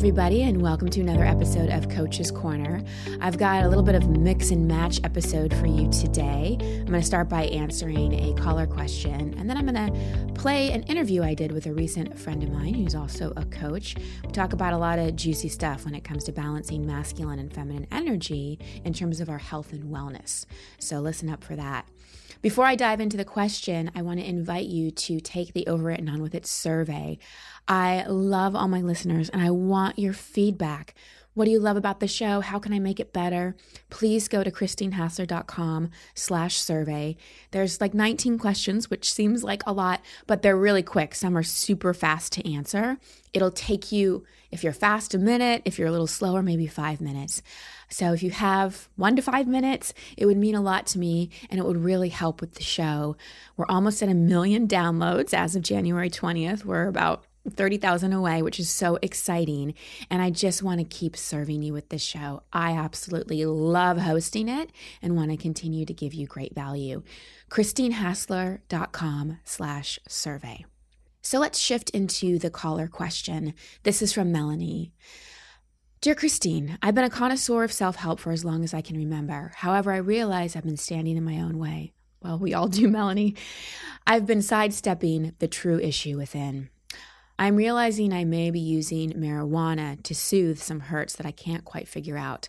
everybody, and welcome to another episode of Coach's Corner. I've got a little bit of mix and match episode for you today. I'm going to start by answering a caller question, and then I'm going to play an interview I did with a recent friend of mine who's also a coach. We talk about a lot of juicy stuff when it comes to balancing masculine and feminine energy in terms of our health and wellness. So listen up for that. Before I dive into the question, I want to invite you to take the Over It and On With It survey. I love all my listeners and I want your feedback. What do you love about the show? How can I make it better? Please go to christinehassler.com slash survey. There's like 19 questions, which seems like a lot, but they're really quick. Some are super fast to answer. It'll take you, if you're fast, a minute. If you're a little slower, maybe five minutes. So if you have one to five minutes, it would mean a lot to me and it would really help with the show. We're almost at a million downloads as of January 20th. We're about 30,000 away, which is so exciting. And I just want to keep serving you with this show. I absolutely love hosting it and want to continue to give you great value. ChristineHassler.com slash survey. So let's shift into the caller question. This is from Melanie. Dear Christine, I've been a connoisseur of self help for as long as I can remember. However, I realize I've been standing in my own way. Well, we all do, Melanie. I've been sidestepping the true issue within. I'm realizing I may be using marijuana to soothe some hurts that I can't quite figure out.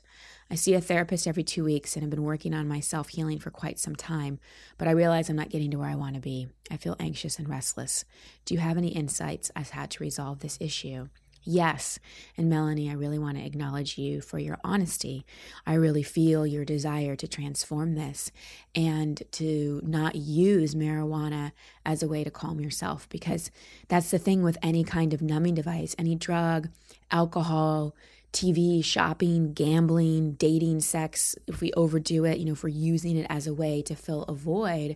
I see a therapist every two weeks and have been working on my self healing for quite some time, but I realize I'm not getting to where I want to be. I feel anxious and restless. Do you have any insights as how to resolve this issue? Yes. And Melanie, I really want to acknowledge you for your honesty. I really feel your desire to transform this and to not use marijuana as a way to calm yourself because that's the thing with any kind of numbing device, any drug, alcohol, TV, shopping, gambling, dating, sex, if we overdo it, you know, if we're using it as a way to fill a void,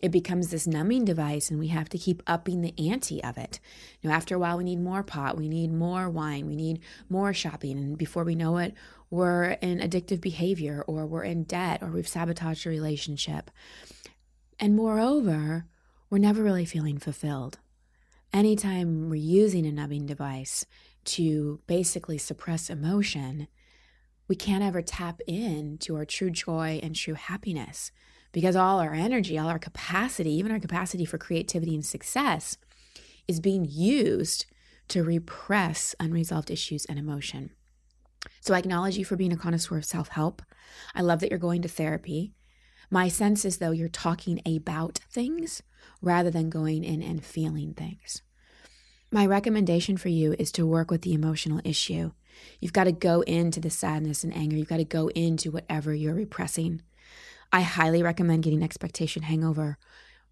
it becomes this numbing device and we have to keep upping the ante of it. Know, after a while we need more pot, we need more wine, we need more shopping and before we know it, we're in addictive behavior or we're in debt or we've sabotaged a relationship. And moreover, we're never really feeling fulfilled. Anytime we're using a numbing device to basically suppress emotion, we can't ever tap in to our true joy and true happiness because all our energy, all our capacity, even our capacity for creativity and success, is being used to repress unresolved issues and emotion. So I acknowledge you for being a connoisseur of self help. I love that you're going to therapy. My sense is though you're talking about things rather than going in and feeling things. My recommendation for you is to work with the emotional issue. You've got to go into the sadness and anger. You've got to go into whatever you're repressing. I highly recommend getting Expectation Hangover.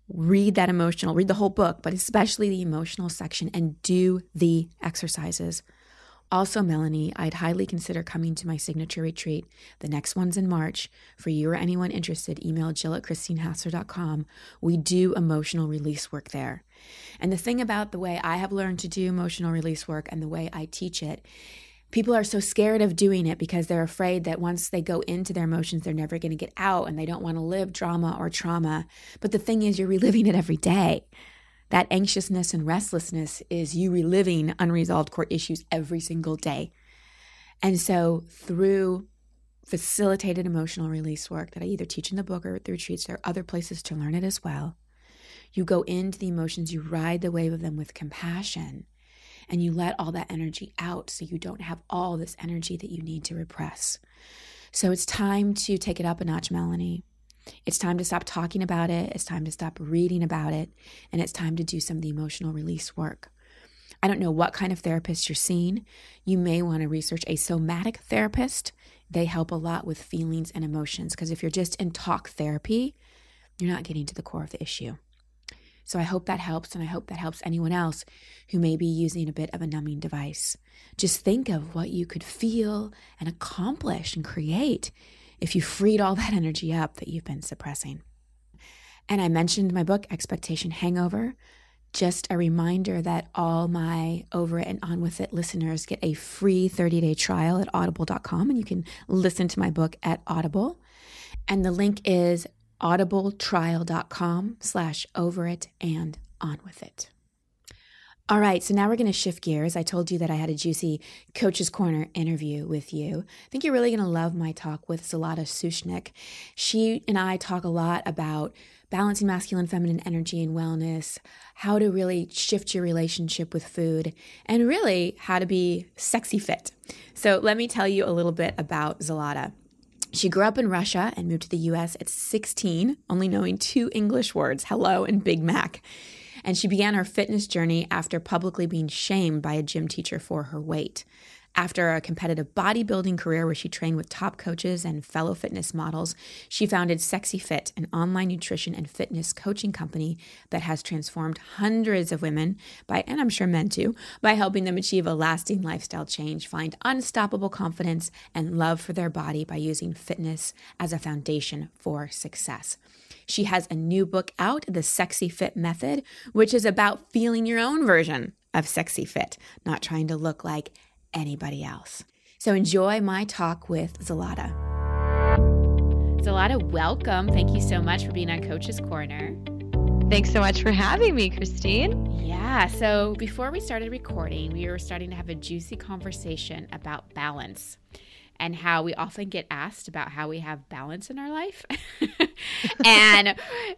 Read that emotional, read the whole book, but especially the emotional section and do the exercises. Also, Melanie, I'd highly consider coming to my signature retreat. The next one's in March. For you or anyone interested, email jill at christinehassler.com. We do emotional release work there. And the thing about the way I have learned to do emotional release work and the way I teach it people are so scared of doing it because they're afraid that once they go into their emotions, they're never going to get out and they don't want to live drama or trauma. But the thing is, you're reliving it every day. That anxiousness and restlessness is you reliving unresolved court issues every single day. And so, through facilitated emotional release work that I either teach in the book or through retreats, there are other places to learn it as well. You go into the emotions, you ride the wave of them with compassion and you let all that energy out so you don't have all this energy that you need to repress. So it's time to take it up a notch, Melanie. It's time to stop talking about it. It's time to stop reading about it. And it's time to do some of the emotional release work. I don't know what kind of therapist you're seeing. You may want to research a somatic therapist. They help a lot with feelings and emotions because if you're just in talk therapy, you're not getting to the core of the issue. So I hope that helps, and I hope that helps anyone else who may be using a bit of a numbing device. Just think of what you could feel and accomplish and create if you freed all that energy up that you've been suppressing. And I mentioned my book, Expectation Hangover. Just a reminder that all my Over It and On With It listeners get a free 30 day trial at audible.com, and you can listen to my book at Audible. And the link is audibletrial.com slash over it and on with it. All right, so now we're going to shift gears. I told you that I had a juicy Coach's Corner interview with you. I think you're really going to love my talk with Zlata Sushnik. She and I talk a lot about balancing masculine feminine energy and wellness, how to really shift your relationship with food, and really how to be sexy fit. So, let me tell you a little bit about Zlata. She grew up in Russia and moved to the US at 16, only knowing two English words, hello and Big Mac and she began her fitness journey after publicly being shamed by a gym teacher for her weight. After a competitive bodybuilding career where she trained with top coaches and fellow fitness models, she founded Sexy Fit, an online nutrition and fitness coaching company that has transformed hundreds of women by and I'm sure men too, by helping them achieve a lasting lifestyle change, find unstoppable confidence and love for their body by using fitness as a foundation for success. She has a new book out, The Sexy Fit Method, which is about feeling your own version of sexy fit, not trying to look like anybody else. So enjoy my talk with Zlata. Zlata, welcome. Thank you so much for being on Coach's Corner. Thanks so much for having me, Christine. Yeah. So before we started recording, we were starting to have a juicy conversation about balance and how we often get asked about how we have balance in our life. and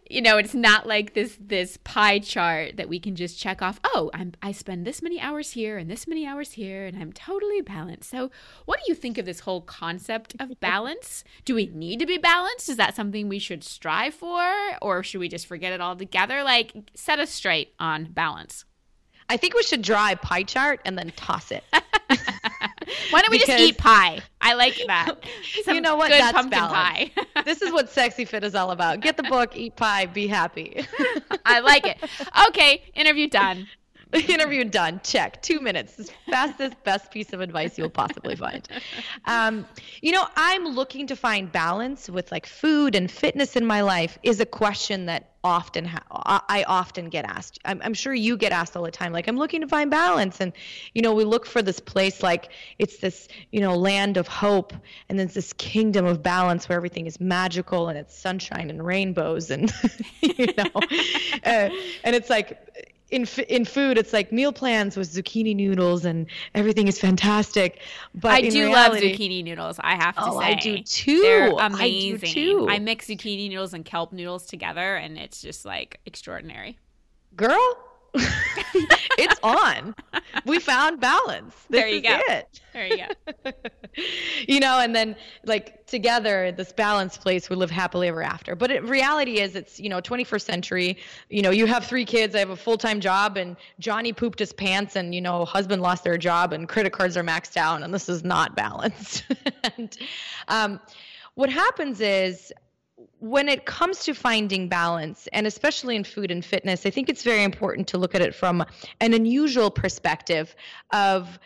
you know, it's not like this this pie chart that we can just check off, "Oh, I'm I spend this many hours here and this many hours here and I'm totally balanced." So, what do you think of this whole concept of balance? Do we need to be balanced? Is that something we should strive for or should we just forget it altogether? Like set us straight on balance. I think we should draw a pie chart and then toss it. Why don't we because, just eat pie? I like that. Some you know what? Good That's pumpkin balance. pie. this is what sexy fit is all about. Get the book, eat pie, be happy. I like it. Okay, interview done. interview done. Check. Two minutes. Fastest, best piece of advice you'll possibly find. Um, you know, I'm looking to find balance with like food and fitness in my life is a question that often ha- I often get asked. I'm, I'm sure you get asked all the time. Like, I'm looking to find balance, and you know, we look for this place like it's this you know land of hope, and then it's this kingdom of balance where everything is magical and it's sunshine and rainbows, and you know, uh, and it's like in in food it's like meal plans with zucchini noodles and everything is fantastic. But i do reality, love zucchini noodles i have to oh, say i do too. They're amazing. I, too. I mix zucchini noodles and kelp noodles together and it's just like extraordinary. Girl it's on. We found balance. This there you go. It. There you go. you know, and then like together, this balanced place, we live happily ever after. But it, reality is, it's you know, 21st century. You know, you have three kids. I have a full time job, and Johnny pooped his pants, and you know, husband lost their job, and credit cards are maxed out, and this is not balanced. and um, what happens is when it comes to finding balance, and especially in food and fitness, I think it's very important to look at it from an unusual perspective of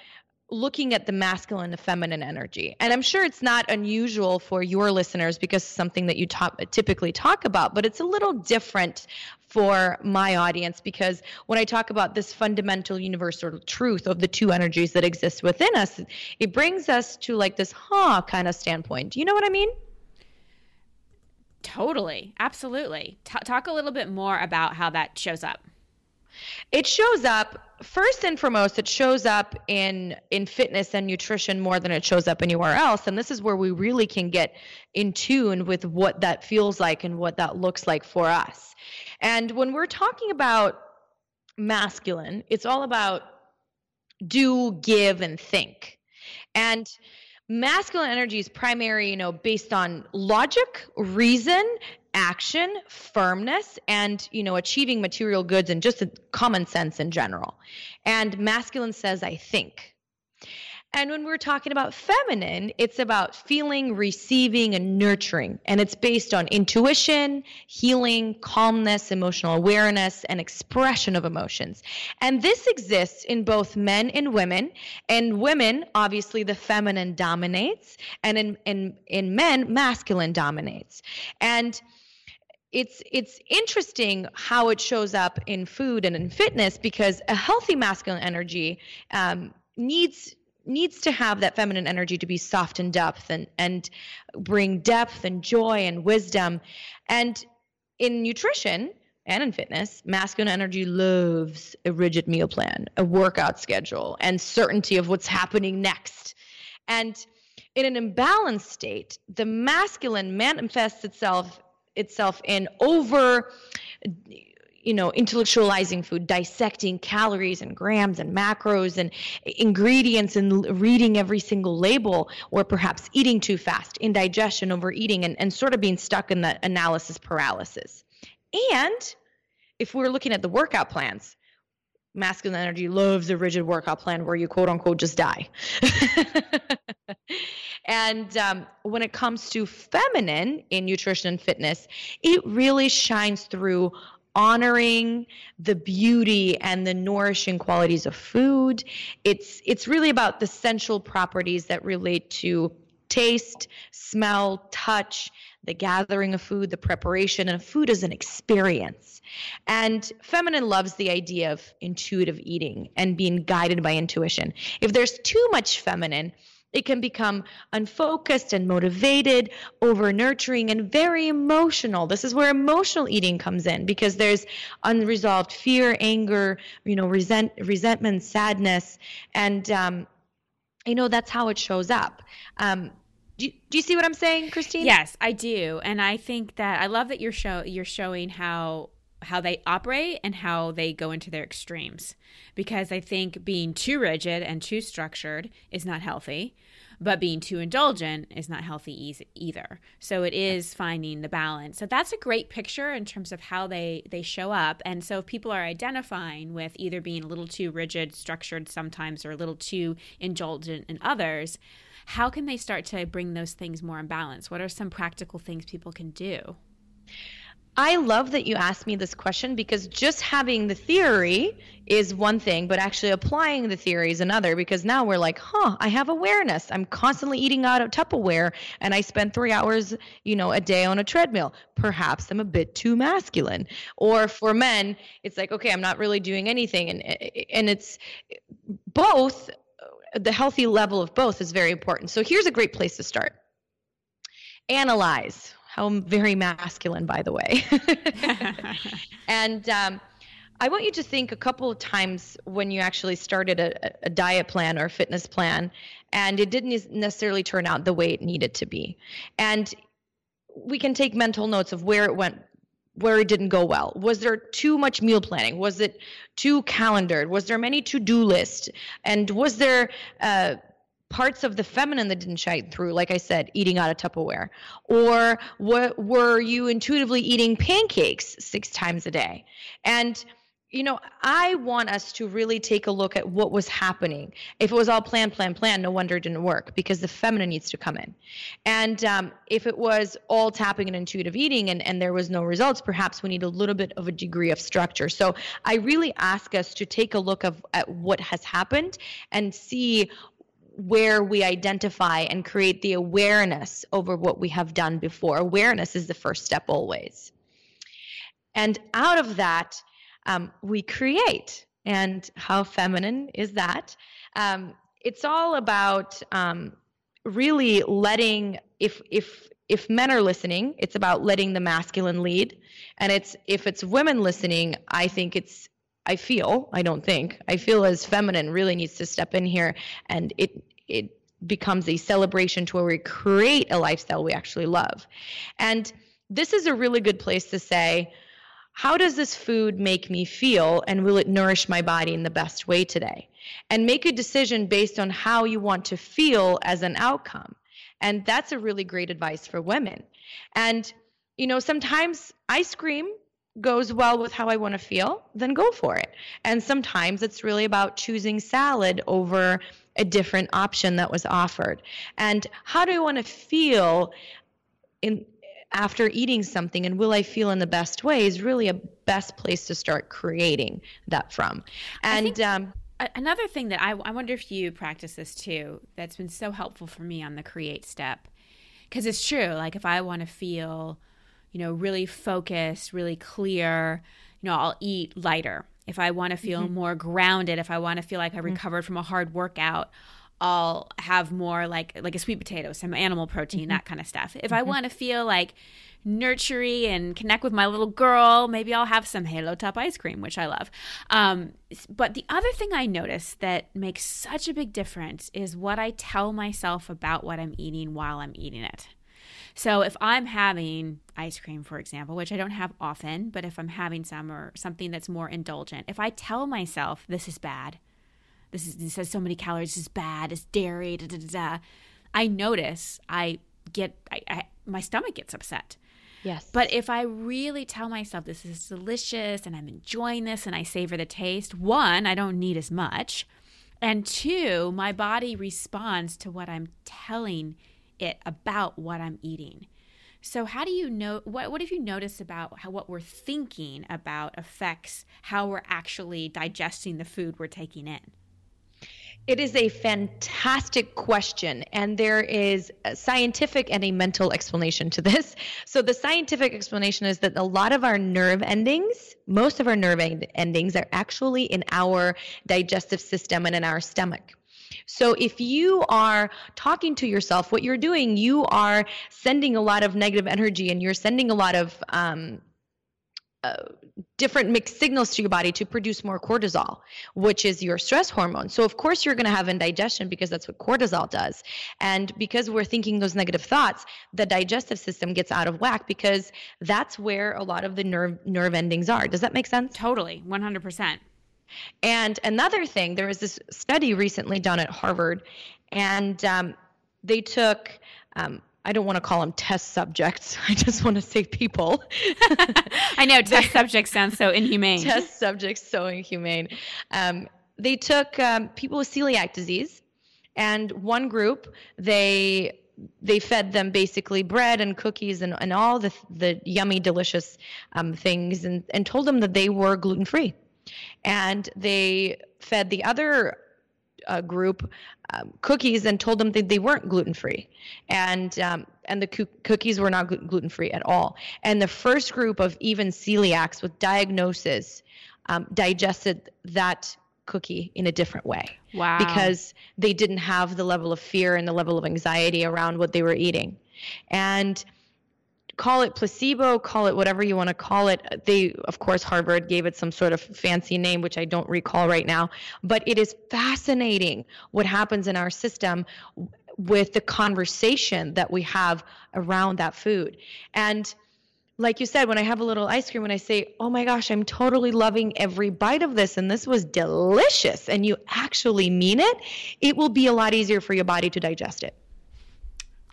looking at the masculine and the feminine energy. And I'm sure it's not unusual for your listeners because it's something that you typically talk about, but it's a little different for my audience because when I talk about this fundamental universal truth of the two energies that exist within us, it brings us to like this huh kind of standpoint. Do you know what I mean? Totally. Absolutely. T- talk a little bit more about how that shows up. It shows up first and foremost it shows up in in fitness and nutrition more than it shows up anywhere else and this is where we really can get in tune with what that feels like and what that looks like for us. And when we're talking about masculine, it's all about do, give and think. And masculine energy is primary you know based on logic reason action firmness and you know achieving material goods and just common sense in general. And masculine says i think and when we're talking about feminine, it's about feeling, receiving, and nurturing. And it's based on intuition, healing, calmness, emotional awareness, and expression of emotions. And this exists in both men and women. And women, obviously, the feminine dominates. And in, in, in men, masculine dominates. And it's it's interesting how it shows up in food and in fitness because a healthy masculine energy um, needs needs to have that feminine energy to be soft in depth and and bring depth and joy and wisdom and in nutrition and in fitness, masculine energy loves a rigid meal plan, a workout schedule, and certainty of what's happening next. And in an imbalanced state, the masculine manifests itself itself in over you know intellectualizing food dissecting calories and grams and macros and ingredients and reading every single label or perhaps eating too fast indigestion overeating and, and sort of being stuck in the analysis paralysis. And if we're looking at the workout plans masculine energy loves a rigid workout plan where you quote unquote just die. And um, when it comes to feminine in nutrition and fitness it really shines through honoring the beauty and the nourishing qualities of food. It's it's really about the sensual properties that relate to taste, smell, touch, the gathering of food, the preparation, and food as an experience. And feminine loves the idea of intuitive eating and being guided by intuition. If there's too much feminine, it can become unfocused and motivated, over nurturing, and very emotional. This is where emotional eating comes in because there's unresolved fear, anger, you know, resent, resentment, sadness, and um, you know that's how it shows up. Um, do you, do you see what I'm saying, Christine? Yes, I do, and I think that I love that you're show you're showing how how they operate and how they go into their extremes. Because I think being too rigid and too structured is not healthy but being too indulgent is not healthy either. So it is finding the balance. So that's a great picture in terms of how they they show up. And so if people are identifying with either being a little too rigid structured sometimes or a little too indulgent in others how can they start to bring those things more in balance? What are some practical things people can do I love that you asked me this question because just having the theory is one thing, but actually applying the theory is another because now we're like, huh, I have awareness. I'm constantly eating out of Tupperware and I spend three hours, you know, a day on a treadmill. Perhaps I'm a bit too masculine. Or for men, it's like, okay, I'm not really doing anything. And, and it's both, the healthy level of both is very important. So here's a great place to start analyze how very masculine, by the way. and um, I want you to think a couple of times when you actually started a, a diet plan or a fitness plan, and it didn't necessarily turn out the way it needed to be. And we can take mental notes of where it went where it didn't go well? Was there too much meal planning? Was it too calendared? Was there many to-do lists? And was there uh, parts of the feminine that didn't shine through, like I said, eating out of Tupperware? Or what, were you intuitively eating pancakes six times a day? And you know, I want us to really take a look at what was happening. If it was all plan, plan, plan, no wonder it didn't work because the feminine needs to come in. And um, if it was all tapping and intuitive eating and, and there was no results, perhaps we need a little bit of a degree of structure. So I really ask us to take a look of, at what has happened and see where we identify and create the awareness over what we have done before. Awareness is the first step always. And out of that, um, we create. And how feminine is that? Um, it's all about um, really letting, if, if, if men are listening, it's about letting the masculine lead. And it's if it's women listening, I think it's I feel, I don't think, I feel as feminine really needs to step in here and it it becomes a celebration to where we create a lifestyle we actually love. And this is a really good place to say, how does this food make me feel and will it nourish my body in the best way today? And make a decision based on how you want to feel as an outcome. And that's a really great advice for women. And, you know, sometimes ice cream goes well with how I want to feel, then go for it. And sometimes it's really about choosing salad over a different option that was offered. And how do I want to feel in after eating something and will I feel in the best way is really a best place to start creating that from. And um, another thing that I, I wonder if you practice this too, that's been so helpful for me on the create step. Because it's true, like if I want to feel you know, really focused, really clear, you know, I'll eat lighter. If I want to feel mm-hmm. more grounded, if I want to feel like I mm-hmm. recovered from a hard workout, I'll have more like like a sweet potato, some animal protein, Mm-hmm. that kind of stuff. If I want to feel like nurtury and connect with my little girl, maybe I'll have some Halo Top ice cream, which I love. Um, but the other thing I notice that makes such a big difference is what I tell myself about what I'm eating while I'm eating it. So if I'm having ice cream, for example, which I don't have often, but if I'm having some or something that's more indulgent, if I tell myself this is bad, this is this has so many calories, this is bad, it's dairy, da da da, da I notice I get I, I my stomach gets upset. Yes. But if I really tell myself this is delicious and I'm enjoying this and I savor the taste, one, I don't need as much. And two, my body responds to what I'm telling it about what I'm eating. So how do you know what what have you noticed about how what we're thinking about affects how we're actually digesting the food we're taking in? It is a fantastic question, and there is a scientific and a mental explanation to this. So, the scientific explanation is that a lot of our nerve endings, most of our nerve end- endings, are actually in our digestive system and in our stomach. So, if you are talking to yourself, what you're doing, you are sending a lot of negative energy and you're sending a lot of um, uh, different mixed signals to your body to produce more cortisol, which is your stress hormone. So, of course, you're going to have indigestion because that's what cortisol does. And because we're thinking those negative thoughts, the digestive system gets out of whack because that's where a lot of the nerve nerve endings are. Does that make sense? Totally, 100%. And another thing, there was this study recently done at Harvard, and um, they took um, I don't want to call them test subjects. I just want to say people. I know test subjects sounds so inhumane. test subjects, so inhumane. Um, they took um, people with celiac disease, and one group they they fed them basically bread and cookies and, and all the the yummy, delicious um, things, and and told them that they were gluten free, and they fed the other uh, group um, cookies and told them that they weren't gluten free, and um, and the co- cookies were not gluten free at all. And the first group of even celiacs with diagnosis um, digested that cookie in a different way. Wow! Because they didn't have the level of fear and the level of anxiety around what they were eating, and call it placebo, call it whatever you want to call it. They, of course, Harvard gave it some sort of fancy name, which I don't recall right now. But it is fascinating what happens in our system with the conversation that we have around that food. And like you said, when I have a little ice cream and I say, oh my gosh, I'm totally loving every bite of this and this was delicious, and you actually mean it, it will be a lot easier for your body to digest it.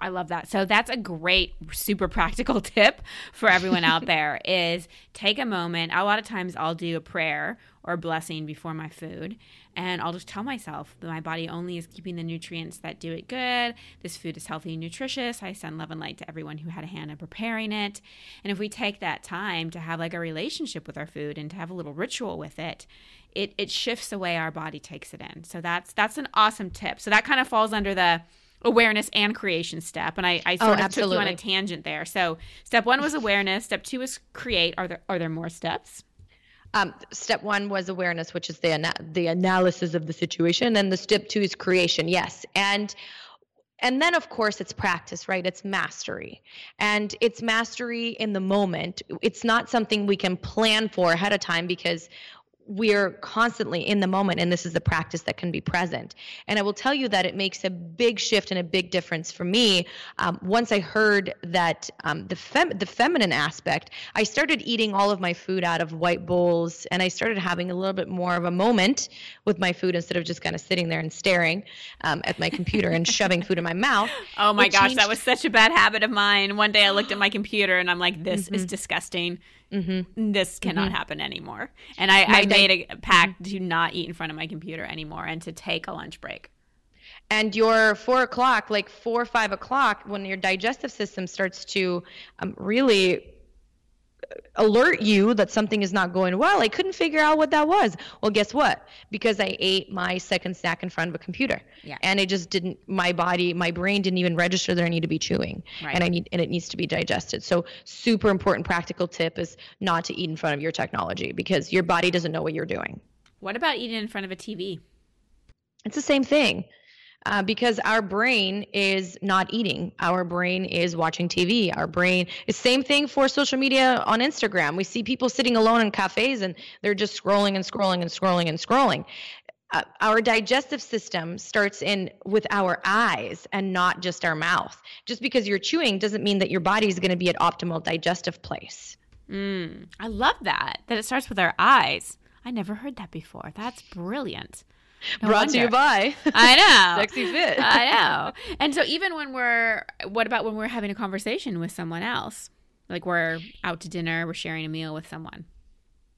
I love that. So that's a great, super practical tip for everyone out there is take a moment. A lot of times I'll do a prayer or a blessing before my food and I'll just tell myself that my body only is keeping the nutrients that do it good. This food is healthy and nutritious. I send love and light to everyone who had a hand in preparing it. And if we take that time to have like a relationship with our food and to have a little ritual with it, it, it shifts the way our body takes it in. So that's that's an awesome tip. So that kind of falls under the awareness and creation step and i, I sort oh, of took you on a tangent there. So step one was awareness. Step two is create. Are there are there more steps? Um, step one was awareness which is the ana- the analysis of the situation and the step two is creation yes. And and then of course it's practice right? It's mastery. And it's mastery in the moment. It's not something we can plan for ahead of time because we're constantly in the moment and this is the practice that can be present. And i will tell you that it makes a big shift and a big difference for me. Um, once i heard that um, the, fem- the feminine aspect i started eating all of my food out of white bowls and i started having a little bit more of a moment with my food instead of just kind of sitting there and staring um, at my computer and shoving food in my mouth oh my gosh changed- that was such a bad habit of mine. One day i looked at my computer and i'm like this mm-hmm. is disgusting Mm-hmm. This cannot mm-hmm. happen anymore. And I, I made a pact to not eat in front of my computer anymore and to take a lunch break. And your four o'clock, like four or five o'clock, when your digestive system starts to um, really alert you that something is not going well. I couldn't figure out what that was. Well, guess what? Because I ate my second snack in front of a computer. Yeah. And it just didn't my body, my brain didn't even register that I need to be chewing. Right. And I need and it needs to be digested. So super important practical tip is not to eat in front of your technology because your body doesn't know what you're doing. What about eating in front of a TV? It's the same thing. Uh, because our brain is not eating. Our brain is watching TV. Our brain is same thing for social media on Instagram. We see people sitting alone in cafes and they're just scrolling and scrolling and scrolling and scrolling. Uh, our digestive system starts in with our eyes and not just our mouth. Just because you're chewing doesn't mean that your body is going to be at optimal digestive place. Mm, I love that that it starts with our eyes. I never heard that before. That's brilliant. No Brought wonder. to you by I know Sexy Fit. I know. And so even when we're, what about when we're having a conversation with someone else? Like we're out to dinner, we're sharing a meal with someone.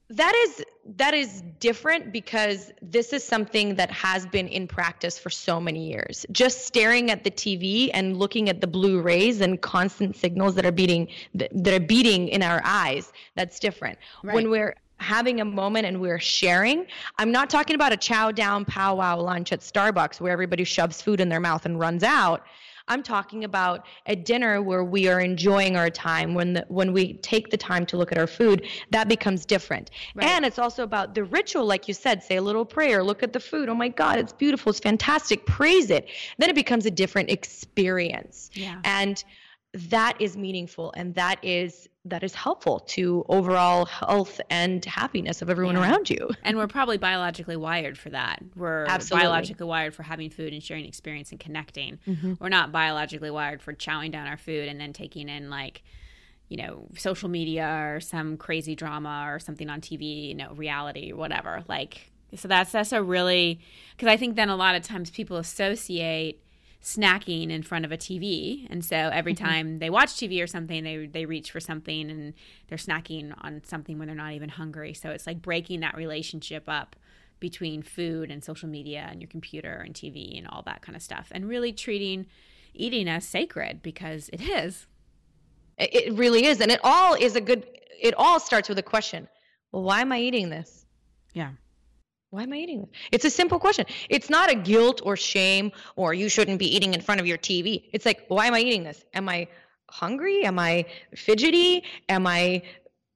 That is that is different because this is something that has been in practice for so many years. Just staring at the TV and looking at the blue rays and constant signals that are beating that are beating in our eyes, that's different. Right. When we're having a moment and we're sharing. I'm not talking about a chow down powwow lunch at Starbucks where everybody shoves food in their mouth and runs out. I'm talking about a dinner where we are enjoying our time when the, when we take the time to look at our food that becomes different right. and it's also about the ritual like you said say a little prayer look at the food oh my god it's beautiful it's fantastic praise it then it becomes a different experience yeah. and that is meaningful and that is that is helpful to overall health and happiness of everyone yeah. around you. And we're probably biologically wired for that. We're Absolutely. biologically wired for having food and sharing experience and connecting. Mm-hmm. We're not biologically wired for chowing down our food and then taking in like you know, social media or some crazy drama or something on TV, you know, reality, whatever. Like so that's that's a really because I think then a lot of times people associate snacking in front of a TV. And so every mm-hmm. time they watch TV or something, they they reach for something and they're snacking on something when they're not even hungry. So it's like breaking that relationship up between food and social media and your computer and TV and all that kind of stuff and really treating eating as sacred because it is. It really is. And it all is a good it all starts with a question. Well, why am I eating this? Yeah why am I eating this? It's a simple question. It's not a guilt or shame or you shouldn't be eating in front of your TV. It's like, why am I eating this? Am I hungry? Am I fidgety? Am I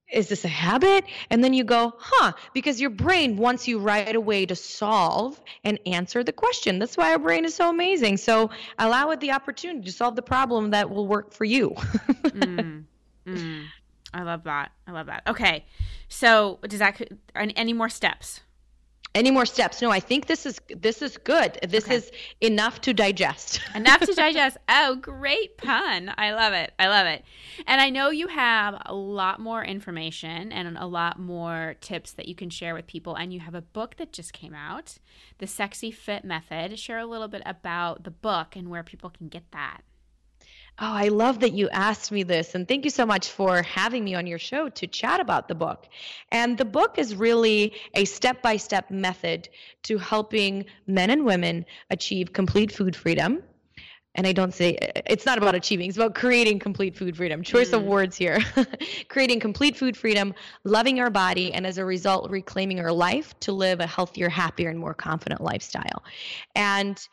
is this a habit? And then you go, huh, because your brain wants you right away to solve and answer the question. That's why our brain is so amazing. So allow it the opportunity to solve the problem that will work for you. mm, mm. I love that. I love that. Okay. So does that, any more steps? Any more steps? No i think this is this is good. This okay. is enough to digest. Enough to digest. Oh great pun. I love it. I love it. And i know you have a lot more information and a lot more tips that you can share with people. And you have a book that just came out the sexy fit method. Share a little bit about the book and where people can get that Oh, I love that you asked me this. And thank you so much for having me on your show to chat about the book. And the book is really a step by step method to helping men and women achieve complete food freedom. And I don't say it's not about achieving, it's about creating complete food freedom. Choice mm. of words here. creating complete food freedom, loving our body, and as a result, reclaiming our life to live a healthier, happier, and more confident lifestyle. And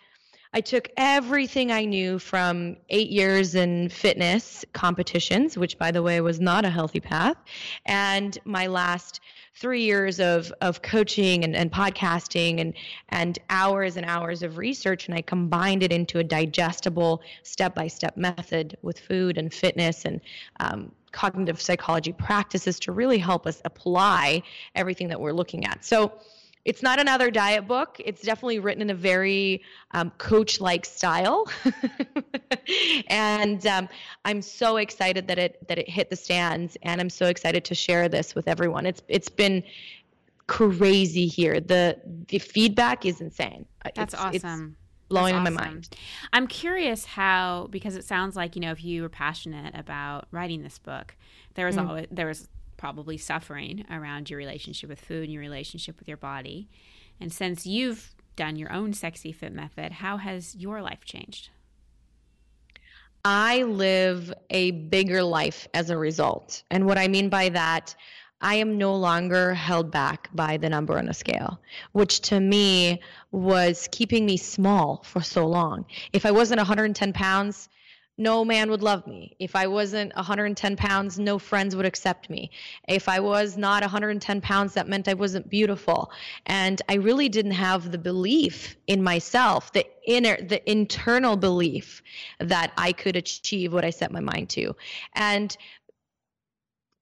I took everything I knew from eight years in fitness competitions, which, by the way, was not a healthy path, and my last three years of, of coaching and, and podcasting and, and hours and hours of research, and I combined it into a digestible step by step method with food and fitness and um, cognitive psychology practices to really help us apply everything that we're looking at. So, it's not another diet book. It's definitely written in a very um, coach like style. and um, I'm so excited that it that it hit the stands and I'm so excited to share this with everyone. It's it's been crazy here. The the feedback is insane. That's it's, awesome. It's blowing awesome. my mind. I'm curious how because it sounds like, you know, if you were passionate about writing this book, there was mm. always there was probably suffering around your relationship with food and your relationship with your body. And since you've done your own sexy fit method, how has your life changed? I live a bigger life as a result. And what I mean by that, I am no longer held back by the number on a scale, which to me was keeping me small for so long. If I wasn't 110 pounds, no man would love me. If I wasn't 110 pounds, no friends would accept me. If I was not 110 pounds, that meant I wasn't beautiful. And I really didn't have the belief in myself the inner the internal belief that I could achieve what I set my mind to. And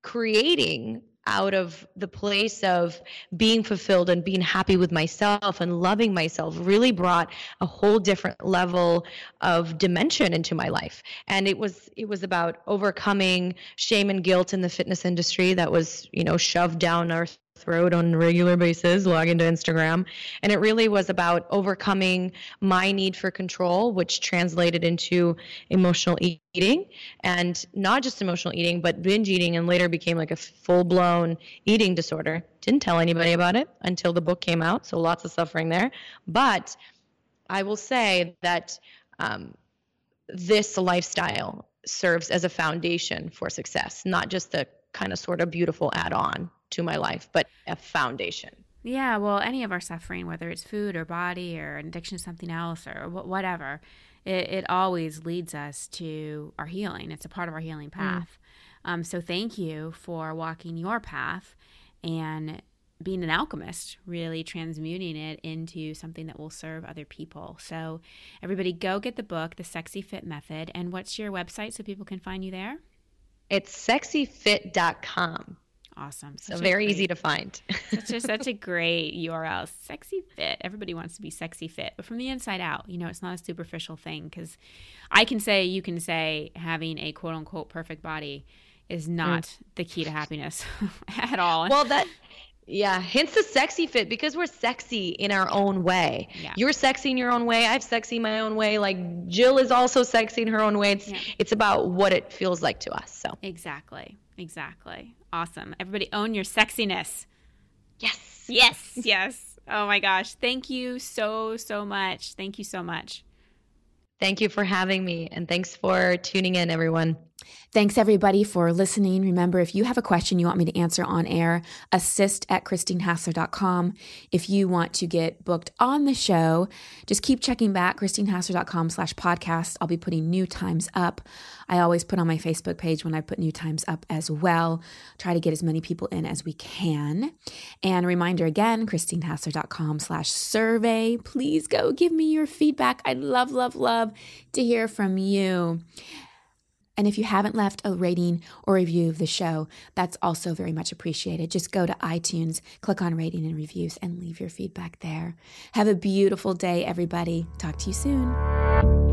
creating out of the place of being fulfilled and being happy with myself and loving myself really brought a whole different level of dimension into my life. And it was it was about overcoming shame and guilt in the fitness industry that was you know shoved down our throat on a regular basis, log into Instagram. And it really was about overcoming my need for control, which translated into emotional eating and not just emotional eating, but binge eating and later became like a full blown eating disorder. Didn't tell anybody about it until the book came out. So lots of suffering there. But I will say that um, this lifestyle serves as a foundation for success, not just a kind of sort of beautiful add on to my life, but a foundation. Yeah, well, any of our suffering, whether it's food or body or an addiction to something else or whatever, it, it always leads us to our healing. It's a part of our healing mm. path. Mm. Um, so thank you for walking your path and being an alchemist, really transmuting it into something that will serve other people. So, everybody, go get the book, The Sexy Fit Method. And what's your website so people can find you there? It's sexyfit.com. Awesome. Such so very great, easy to find. such a such a great URL. Sexy fit. Everybody wants to be sexy fit, but from the inside out. You know, it's not a superficial thing because I can say, you can say, having a quote unquote perfect body is not mm. the key to happiness at all. Well, that yeah, hence the sexy fit because we're sexy in our own way. Yeah. You're sexy in your own way. I've sexy my own way. Like Jill is also sexy in her own way. It's yeah. it's about what it feels like to us. So exactly, exactly. Awesome. Everybody own your sexiness. Yes. Yes. Yes. Oh my gosh. Thank you so so much. Thank you so much. Thank you for having me and thanks for tuning in everyone. Thanks everybody for listening. Remember, if you have a question you want me to answer on air, assist at christinehassler.com. If you want to get booked on the show, just keep checking back, christinehassler.com slash podcast. I'll be putting new times up. I always put on my Facebook page when I put new times up as well. Try to get as many people in as we can. And reminder again, christinehassler.com slash survey. Please go give me your feedback. I'd love, love, love to hear from you. And if you haven't left a rating or review of the show, that's also very much appreciated. Just go to iTunes, click on rating and reviews, and leave your feedback there. Have a beautiful day, everybody. Talk to you soon.